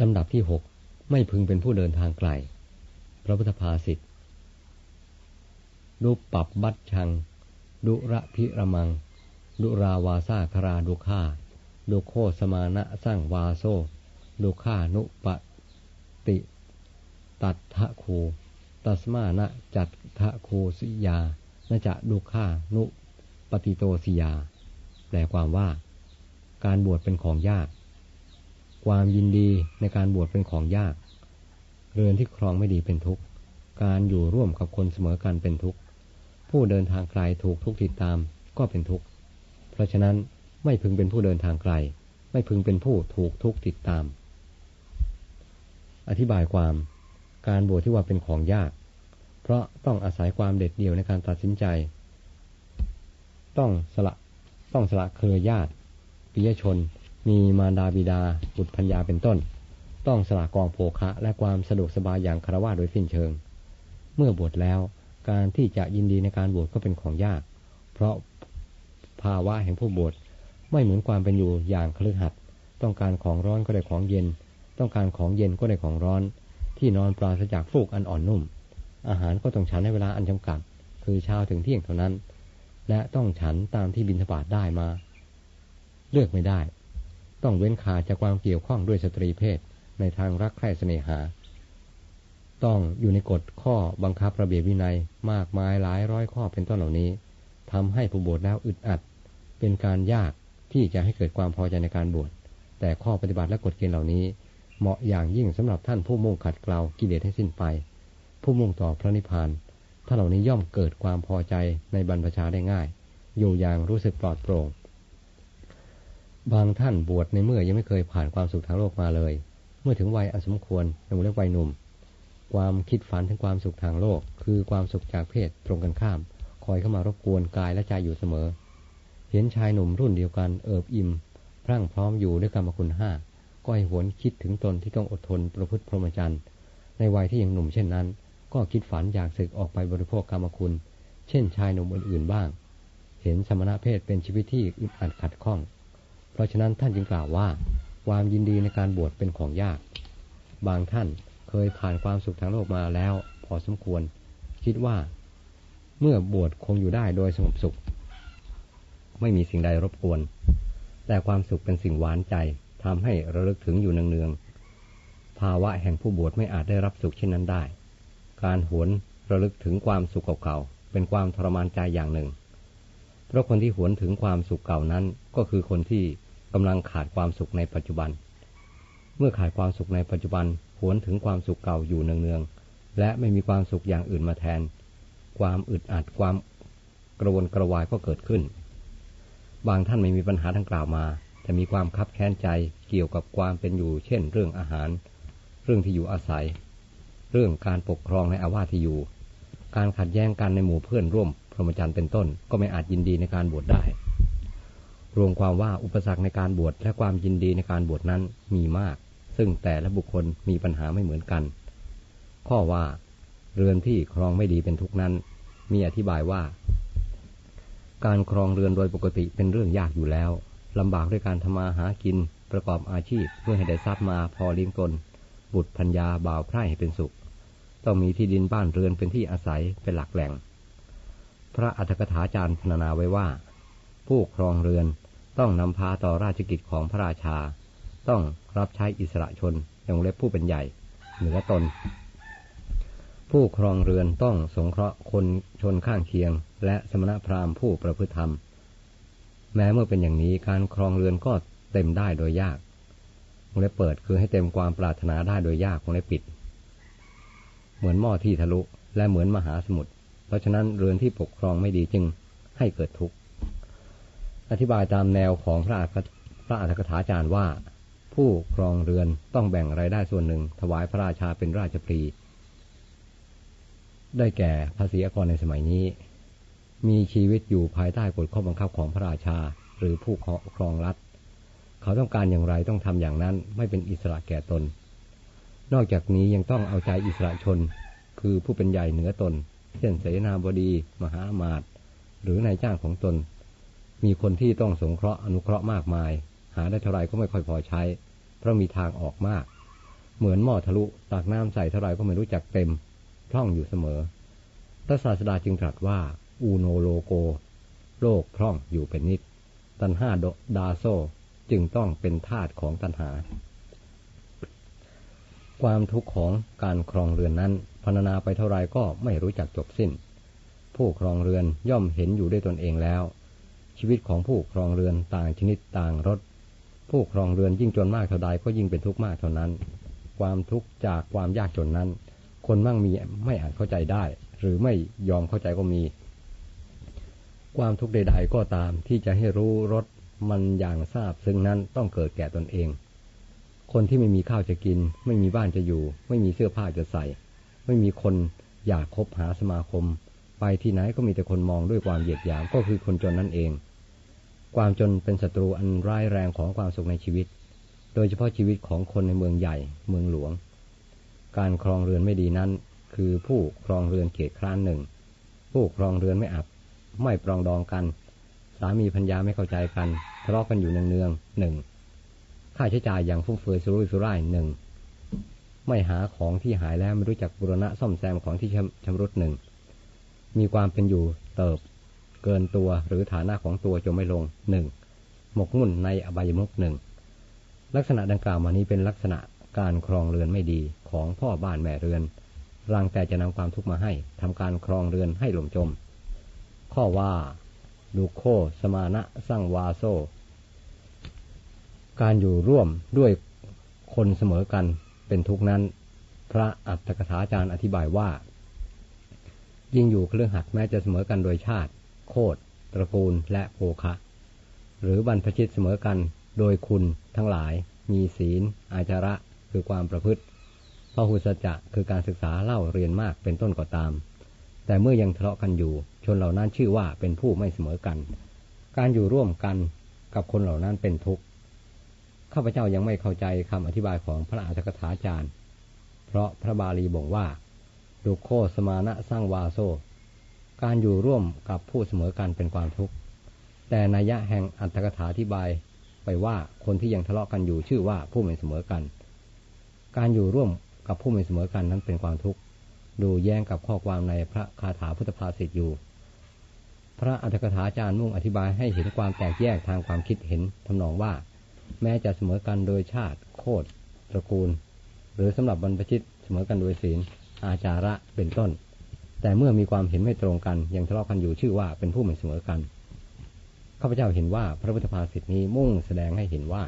ลำดับที่หกไม่พึงเป็นผู้เดินทางไกล พระพุทธภาษิตดุปับบัตชัง ดุระพิระมัง ดุราวาซาคราดุข่าดุโคสมานะสร้างวาโซดุข่านุปติ ตัดทะคูตัสมานะจัดทะคูสิยานจะดุข่านุปฏิโตสิยา แปลความว่า การบวชเป็นของยาก ความยินดีในการบวชเป็นของยาก เรือนที่ครองไม่ดีเป็นทุกข์ การอยู่ร่วมกับคนเสมอกันเป็นทุกข์ ผู้เดินทางไกลถูกทุกข์ติดตามก็เป็นทุกข์ เพราะฉะนั้นไม่พึงเป็นผู้เดินทางไกล ไม่พึงเป็นผู้ถูกทุกข์ติดตาม อธิบายความการบวชที่ว่าเป็นของยาก เพราะต้องอาศัยความเด็ดเดี่ยวในการตัดสินใจ ต้องสละต้องสละเครือญาติปิยชน มีมารดาบิดาบุตรพัญญาเป็นต้น ต้องสละกองโภคะและความสะดวกสบายอย่างคารวะโดยสิ้นเชิง เมื่อบวชแล้ว การที่จะยินดีในการบวชก็เป็นของยาก เพราะภาวะแห่งผู้บวชไม่เหมือนความเป็นอยู่อย่างคลือหัดต้องการของร้อนก็ได้ของเย็น ต้องการของเย็นก็ได้ของร้อน ที่นอนปราศจากฟูกอันอ่อนนุ่ม อาหารก็ต้องฉันในเวลาอันจำกัด คือเช้าถึงเที่ยงเท่านั้น และต้องฉันตามที่บินทบาทได้มา เลือกไม่ได้ ต้องเว้นขาจากความเกี่ยวข้องด้วยสตรีเพศในทางรักใคร่เสน่หา ต้องอยู่ในกฎข้อบังคับระเบียบวินัยมากมายหลายร้อยข้อเป็นต้นเหล่านี้ทำให้ผู้บวชแล้วอึดอัด เป็นการยากที่จะให้เกิดความพอใจในการบวชแต่ข้อปฏิบัติและกฎเกณฑ์เหล่านี้ เหมาะอย่างยิ่งสำหรับท่านผู้มุ่งขัดเกลากิเลสให้สิ้นไป ผู้มุ่งต่อพระนิพพานท่านเหล่านี้ย่อมเกิดความพอใจในบรรพชาได้ง่าย อยู่อย่างรู้สึกปลอดโปร่ง บางท่านบวชในเมื่อยังไม่เคยผ่านความสุขทางโลกมาเลย เมื่อถึงวัยอันสมควรในวงเล็บวัยหนุ่ม ความคิดฝันถึงความสุขทางโลก คือความสุขจากเพศตรงกันข้าม คอยเข้ามารบกวนกายและใจอยู่เสมอ เห็นชายหนุ่มรุ่นเดียวกันเอิบอิ่มพรั่งพร้อมอยู่ด้วยกรรมคุณห้าก็ให้หวนคิดถึงตนที่ต้องอดทนประพฤติพรหมจรรย์ในวัยที่ยังหนุ่มเช่นนั้น ก็คิดฝันอยากศึกออกไปบริโภคกรรมคุณ เช่นชายหนุ่มอื่นๆบ้าง เห็นสมณะเพศเป็นชีวิตที่อึดอัดขัดข้อง เพราะฉะนั้นท่านจึงกล่าวว่า ความยินดีในการบวชเป็นของยาก บางท่านเคยผ่านความสุขทางโลกมาแล้ว พอสมควร คิดว่า เมื่อบวชคงอยู่ได้โดยสงบสุข ไม่มีสิ่งใดรบกวน แต่ความสุขเป็นสิ่งหวานใจทำให้ระลึกถึงอยู่เนืองๆภาวะแห่งผู้บวชไม่อาจได้รับสุขเช่นนั้นได้ การหวนระลึกถึงความสุขเก่าๆเป็นความทรมานใจอย่างหนึ่ง เพราะคนที่หวนถึงความสุขเก่านั้น ก็คือคนที่กำลังขาดความสุขในปัจจุบัน เมื่อขาดความสุขในปัจจุบันหวนถึงความสุขเก่าอยู่เนืองๆและไม่มีความสุขอย่างอื่นมาแทน ความอึดอัดความกระวนกระวายก็เกิดขึ้น บางท่านไม่มีปัญหาทั้งกล่าวมาแต่มีความคับแค้นใจเกี่ยวกับความเป็นอยู่ เช่น เรื่องอาหาร เรื่องที่อยู่อาศัย เรื่องการปกครองในอาวาสที่อยู่ การขัดแย้งกันในหมู่เพื่อนร่วม พรหมจรรย์เป็นต้น ก็ไม่อาจยินดีในการบวชได้ รวมความว่าอุปสรรคในการบวชและความยินดีในการบวชนั้นมีมาก ซึ่งแต่ละบุคคลมีปัญหาไม่เหมือนกัน ข้อว่า เรือนที่ครองไม่ดีเป็นทุกนั้น มีอธิบายว่า การครองเรือนโดยปกติเป็นเรื่องยากอยู่แล้วลำบากด้วยการทำมาหากินประกอบอาชีพเพื่อให้ได้ทรัพย์มาพอเลี้ยงตนบุตรพัญญาบ่าวไพร่ให้เป็นสุข ต้องมีที่ดินบ้านเรือนเป็นที่อาศัยเป็นหลักแหล่ง พระอัฏฐกถาจารย์พรรณนาไว้ว่า ผู้ครองเรือนต้องนำพาต่อราชกิจของพระราชา ต้องรับใช้อิสระชนอย่างเล็บผู้เป็นใหญ่ เหนือตน ผู้ครองเรือนต้องสงเคราะห์คนชนข้างเคียง และสมณพราหมณ์ผู้ประพฤติธรรม แม้เมื่อเป็นอย่างนี้การครองเรือนก็เต็มได้โดยยากวงเล็บเปิดคือให้เต็มความปรารถนาได้โดยยากวงเล็บปิด เหมือนหม้อที่ทะลุและเหมือนมหาสมุทร เพราะฉะนั้นเรือนที่ปกครองไม่ดีจึงให้เกิดทุกข์ อธิบายตามแนวของพระพระอัฏฐกถาจารย์ว่า ผู้ครองเรือนต้องแบ่งรายได้ส่วนหนึ่ง ถวายพระราชาเป็นราชปรีได้แก่ภาษีอากรในสมัยนี้ มีชีวิตอยู่ภายใต้กฎข้อบังคับของพระราชาหรือผู้ครองรัฐ เขาต้องการอย่างไรต้องทำอย่างนั้นไม่เป็นอิสระแก่ตน นอกจากนี้ยังต้องเอาใจอิสระชน คือผู้เป็นใหญ่เหนือตน เช่นเสนาบดี มหามาตหรือนายจ้างของตน มีคนที่ต้องสงเคราะห์อนุเคราะห์มากมาย หาได้เท่าไรก็ไม่ค่อยพอใช้ เพราะมีทางออกมาก เหมือนหม้อทะลุตักน้ำใส่เท่าไรก็ไม่รู้จักเต็มพร่องอยู่เสมอพระศาสดาจึงตรัสว่า อูโนโลโก โลกพร่องอยู่เป็นนิด ตันห้าดาโซจึงต้องเป็นทาตุของตันหา ความทุกข์ของการครองเรือนนั้น พรรณนาไปเท่าไรก็ไม่รู้จักจบสิ้น ผู้ครองเรือนย่อมเห็นอยู่ด้วยตนเองแล้ว ชีวิตของผู้ครองเรือนต่างชนิดต่างรสผู้ครองเรือนยิ่งจนมากเท่าใดก็ยิ่งเป็นทุกข์มากเท่านั้น ความทุกข์จากความยากจนนั้น คนมั่งมีไม่อาจเข้าใจได้ หรือไม่ยอมเข้าใจก็มี ความทุกข์ใด ๆ ก็ตามที่จะให้รู้รสมันอย่างทราบซึ่งนั้นต้องเกิดแก่ตนเอง คนที่ไม่มีข้าวจะกิน ไม่มีบ้านจะอยู่ ไม่มีเสื้อผ้าจะใส่ ไม่มีคนอยากคบหาสมาคม ไปที่ไหนก็มีแต่คนมองด้วยความเหยียดหยามก็คือคนจนนั่นเอง ความจนเป็นศัตรูอันร้ายแรงของความสุขในชีวิต โดยเฉพาะชีวิตของคนในเมืองใหญ่ เมืองหลวง การครองเรือนไม่ดีนั้น คือผู้ครองเรือนเกียรคร้านหนึ่ง ผู้ครองเรือนไม่อับ ไม่ปรองดองกัน สามีพัญญาไม่เข้าใจกันทะเลาะกันอยู่เนืองๆหนึ่งค่าใช้จ่ายอย่างฟุ่มเฟือยสุรุ่ยสุร่ายหนึ่ง ไม่หาของที่หายแล้วไม่รู้จักบุรณะซ่อมแซมของที่ชำรุดหนึ่ง มีความเป็นอยู่เติบ เกินตัวหรือฐานะของตัวจมไม่ลงหนึ่งหมกมุ่นในอบายมุกหนึ่งลักษณะดังกล่าวมานี้เป็นลักษณะการครองเรือนไม่ดีของพ่อบ้านแม่เรือนรังแต่จะนำความทุกข์มาให้ทำการครองเรือนให้หล่มจม ข้อว่าดูโคสมานะสร้างวาโซ การอยู่ร่วมด้วยคนเสมอกัน เป็นทุกนั้น พระอัตถกถาจารย์อธิบายว่า ยิ่งอยู่เครื่องหักแม้จะเสมอกันโดยชาติ โคดตระกูลและโภคะ หรือบรรพชิตเสมอกันโดยคุณทั้งหลาย มีศีล อาจาระคือความประพฤติพหุสจะคือการศึกษาเล่าเรียนมากเป็นต้นก็ตาม แต่เมื่อยังทะเลาะกันอยู่ ชนเหล่านั้นชื่อว่าเป็นผู้ไม่เสมอกัน การอยู่ร่วมกันกับคนเหล่านั้นเป็นทุกข์ ข้าพเจ้ายังไม่เข้าใจคำอธิบายของพระอาจารถาจารย์ เพราะพระบาลีบอกว่าดุโคสมานะสร้างวาโซ การอยู่ร่วมกับผู้เสมอกันเป็นความทุกข์ แต่นัยยะแห่งอัตถกถาอธิบายไปว่าคนที่ยังทะเลาะกันอยู่ชื่อว่าผู้ไม่เสมอกัน การอยู่ร่วมกับผู้ไม่เสมอกันนั้นเป็นความทุกข์ ดูแย้งกับข้อความในพระคาถาพุทธภาษิตอยู่ พระอัตถกถาจารย์มุ่งอธิบายให้เห็นความแตกแยกทางความคิดเห็นทำนองว่า แม้จะเสมอกันโดยชาติ โคตรตระกูล หรือสำหรับบรรพชิตเสมอกันโดยศีล อาจาระเป็นต้น แต่เมื่อมีความเห็นไม่ตรงกันยังทะเลาะกันอยู่ชื่อว่าเป็นผู้ไม่เสมอกันข้าพเจ้าเห็นว่าพระพุทธภาษิตนี้มุ่งแสดงให้เห็นว่า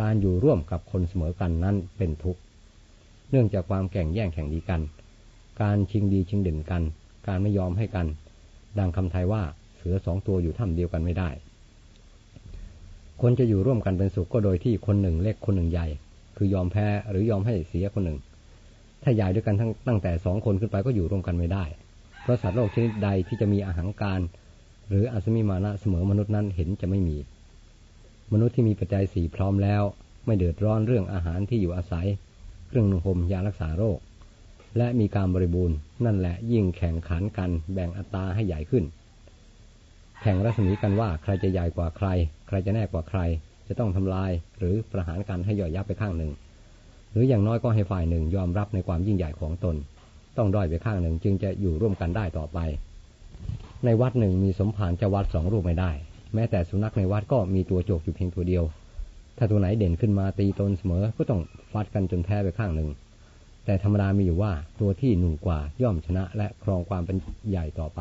การอยู่ร่วมกับคนเสมอกันนั้นเป็นทุกข์เนื่องจากความแข่งแย่งแข่งดีกัน การชิงดีชิงเด่นกัน การไม่ยอมให้กัน ดังคำไทยว่าเสือสองตัวอยู่ถ้ำเดียวกันไม่ได้ คนจะอยู่ร่วมกันเป็นสุขก็โดยที่คนหนึ่งเล็กคนหนึ่งใหญ่ คือยอมแพ้หรือยอมให้เสียคนหนึ่ง ถ้าใหญ่ด้วยกันทั้งตั้งแต่สองคนขึ้นไปก็อยู่ร่วมกันไม่ได้ เพราะสัตว์โลกชนิดใดที่จะมีอาหารการ หรืออาสมิมานะเสมอมนุษย์นั้นเห็นจะไม่มี มนุษย์ที่มีปัจจัยสี่พร้อมแล้ว ไม่เดือดร้อนเรื่องอาหารที่อยู่อาศัย เครื่องนุ่งห่มยารักษาโรค และมีการบริบูรณ์ นั่นแหละยิ่งแข่งขันกันแบ่งอัตราให้ใหญ่ขึ้น แข่งรัศมีกันว่าใครจะใหญ่กว่าใคร ใครจะแน่กว่าใคร จะต้องทำลายหรือประหารกันให้ย่อยยับไปข้างหนึ่ง หรืออย่างน้อยก็ให้ฝ่ายหนึ่งยอมรับในความยิ่งใหญ่ของตน ต้องด้อยไปข้างหนึ่งจึงจะอยู่ร่วมกันได้ต่อไป ในวัดหนึ่งมีสมภารจะวัดสองรูปไม่ได้ แม้แต่สุนัขในวัดก็มีตัวโจกอยู่เพียงตัวเดียว ถ้าตัวไหนเด่นขึ้นมาตีตนเสมอก็ต้องฟัดกันจนแพ้ไปข้างหนึ่ง แต่ธรรมดามีอยู่ว่าตัวที่หนุ่มกว่าย่อมชนะและครองความเป็นใหญ่ต่อไป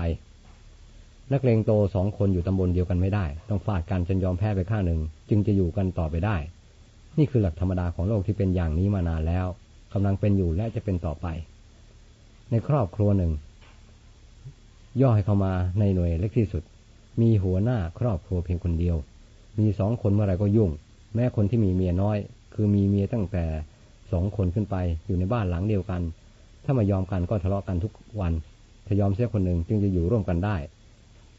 นักเลงโตสองคนอยู่ตำบลเดียวกันไม่ได้ ต้องฟาดกันจนยอมแพ้ไปข้างหนึ่ง จึงจะอยู่กันต่อไปได้ นี่คือหลักธรรมดาของโลกที่เป็นอย่างนี้มานานแล้วกำลังเป็นอยู่และจะเป็นต่อไป ในครอบครัวหนึ่ง ย่อให้เข้ามาในหน่วยเล็กที่สุด มีหัวหน้าครอบครัวเพียงคนเดียว มีสองคนเมื่อไรก็ยุ่ง แม้คนที่มีเมียน้อย คือมีเมียตั้งแต่สองคนขึ้นไปอยู่ในบ้านหลังเดียวกัน ถ้ามายอมกันก็ทะเลาะกันทุกวัน ถ้ายอมเสียคนหนึ่งจึงจะอยู่ร่วมกันได้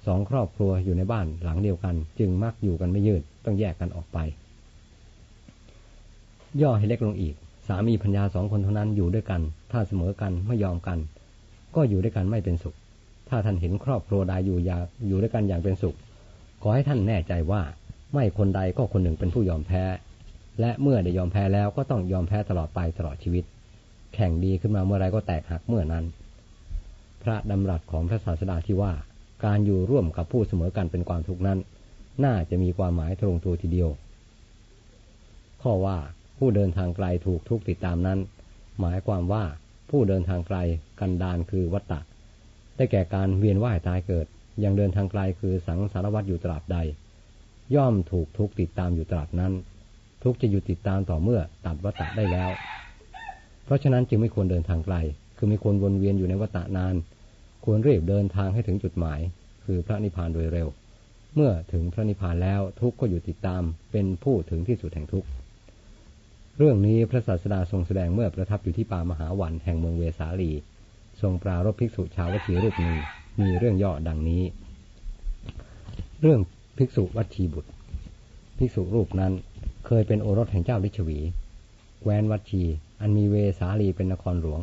สองครอบครัวอยู่ในบ้านหลังเดียวกัน จึงมักอยู่กันไม่ยืดต้องแยกกันออกไป ย่อให้เล็กลงอีก สามีพัญญาสองคนเท่านั้นอยู่ด้วยกัน ถ้าเสมอกันไม่ยอมกัน ก็อยู่ด้วยกันไม่เป็นสุข ถ้าท่านเห็นครอบครัวใดอยู่อยากอยู่ด้วยกันอย่างเป็นสุข ขอให้ท่านแน่ใจว่าไม่คนใดก็คนหนึ่งเป็นผู้ยอมแพ้ และเมื่อได้ยอมแพ้แล้วก็ต้องยอมแพ้ตลอดไปตลอดชีวิต แข่งดีขึ้นมาเมื่อไรก็แตกหักเมื่อนั้น พระดำรัสของพระศาสดาที่ว่า การอยู่ร่วมกับผู้เสมอกันเป็นความทุกข์นั้น น่าจะมีความหมายตรงตัวทีเดียว ข้อว่าผู้เดินทางไกลถูกทุกติดตามนั้น หมายความว่าผู้เดินทางไกลกันดานคือวัตตะ ได้แก่การเวียนว่ายตายเกิด ยังเดินทางไกลคือสังสารวัตอยู่ตราบใด ย่อมถูกทุกติดตามอยู่ตราบนั้น ทุกจะหยุดติดตามต่อเมื่อตัดวัตตะได้แล้ว เพราะฉะนั้นจึงไม่ควรเดินทางไกล คือไม่ควรวนเวียนอยู่ในวัตตะนาน ควรรีบเดินทางให้ถึงจุดหมาย คือพระนิพพานโดยเร็ว เมื่อถึงพระนิพพานแล้วทุกข์ก็อยู่ติดตามเป็นผู้ถึงที่สุดแห่งทุกข์เรื่องนี้พระศาสดาทรงแสดงเมื่อประทับอยู่ที่ป่ามหาวันแห่งเมืองเวสาลี ทรงปรารบภิกษุชาววัชีรูปหนึ่งมีเรื่องย่อดังนี้ เรื่องภิกษุวัชีบุตร ภิกษุรูปนั้นเคยเป็นโอรสแห่งเจ้าลิชวีแคว้นวัชีอันมีเวสาลีเป็นนครหลวง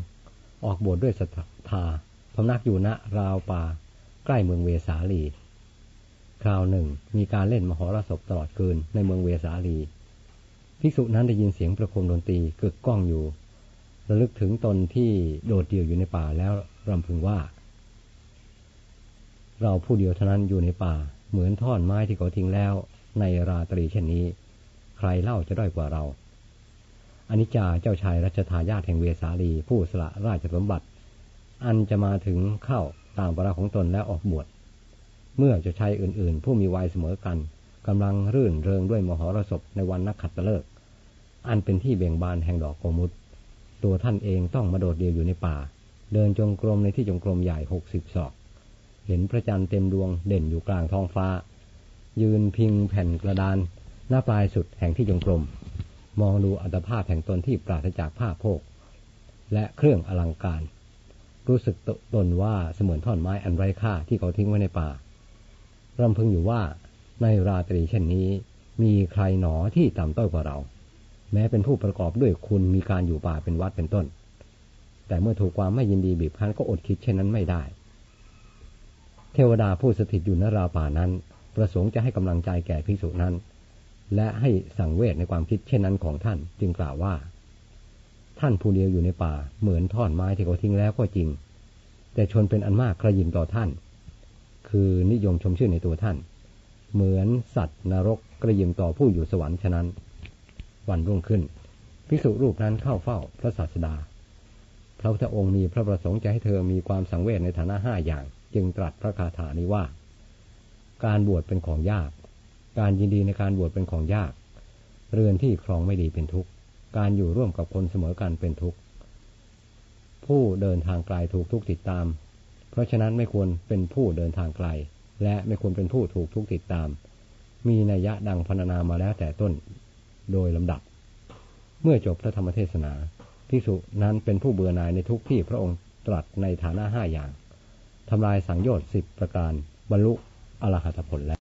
ออกบวชดด้วยศรัทธา พำนักอยู่ณราวป่า ใกล้เมืองเวสาลี คราวหนึ่ง มีการเล่นมหรสพตลอดคืนในเมืองเวสาลีภิกษุนั้นได้ยินเสียงประโคมดนตรีกึกก้องอยู่ระลึกถึงตนที่โดดเดี่ยวอยู่ในป่าแล้วรำพึงว่า เราผู้เดียวเท่านั้นอยู่ในป่า เหมือนท่อนไม้ที่เขาทิ้งแล้ว ในราตรีเช่นนี้ ใครเล่าจะด้อยกว่าเราอนิจจาเจ้าชายรัชทายาทแห่งเวสาลีผู้สละราชสมบัติ อันจะมาถึงเข้าตามประของตนแล้วออกบวช เมื่อจะชายอื่นๆ ผู้มีวัยเสมอกันกำลังรื่นเริงด้วยมหรสพในวันนักขัตฤกษ์อันเป็นที่เบ่งบานแห่งดอกโกมุตตัวท่านเองต้องมาโดดเดี่ยวอยู่ในป่า เดินจงกรมในที่จงกรมใหญ่หกสิบศอก เห็นพระจันทร์เต็มดวงเด่นอยู่กลางท้องฟ้า ยืนพิงแผ่นกระดาน หน้าปลายสุดแห่งที่จงกรม มองดูอัตภาพแห่งตนที่ปราศจากผ้าโพก และเครื่องอลังการ รู้สึกตนว่าเสมือนท่อนไม้อันไร้ค่าที่เขาทิ้งไว้ในป่ารำพึงอยู่ว่าในราตรีเช่นนี้ มีใครหนอที่ต่ำต้อยกว่าเรา แม้เป็นผู้ประกอบด้วยคุณมีการอยู่ป่าเป็นวัดเป็นต้น แต่เมื่อถูกความไม่ยินดีบีบคั้นก็อดคิดเช่นนั้นไม่ได้ เทวดาผู้สถิตอยู่ณราป่านั้น ประสงค์จะให้กำลังใจแก่ภิกษุนั้น และให้สั่งเวทในความคิดเช่นนั้นของท่าน จึงกล่าวว่า ท่านผู้เดียวอยู่ในป่า เหมือนท่อนไม้ที่เขาทิ้งแล้วก็จริง แต่ชนเป็นอันมากกระยิมต่อท่าน คือนิยมชมชื่อในตัวท่าน เหมือนสัตว์นรกกระยิมต่อผู้อยู่สวรรค์ฉะนั้น วันรุ่งขึ้นภิกษุรูปนั้นเข้าเฝ้าพระศาสดาพระพุทธองค์มีพระประสงค์จะให้เธอมีความสังเวชในฐานะห้าอย่าง จึงตรัสพระคาถานี้ว่า การบวชเป็นของยาก การยินดีในการบวชเป็นของยาก เรือนที่ครองไม่ดีเป็นทุกข์ การอยู่ร่วมกับคนเสมอกันเป็นทุกข์ ผู้เดินทางไกลถูกทุกข์ติดตาม เพราะฉะนั้นไม่ควรเป็นผู้เดินทางไกล และไม่ควรเป็นผู้ถูกทุกติดตาม มีนัยยะดังพรรณนามาแล้วแต่ต้น โดยลำดับ เมื่อจบพระธรรมเทศนาพิสุนั้นเป็นผู้เบื่อหน่ายในทุกที่พระองค์ตรัสในฐานะห้าอย่างทำลายสังโยชน์สิบประการบรรลุอรหัตผลแล้ว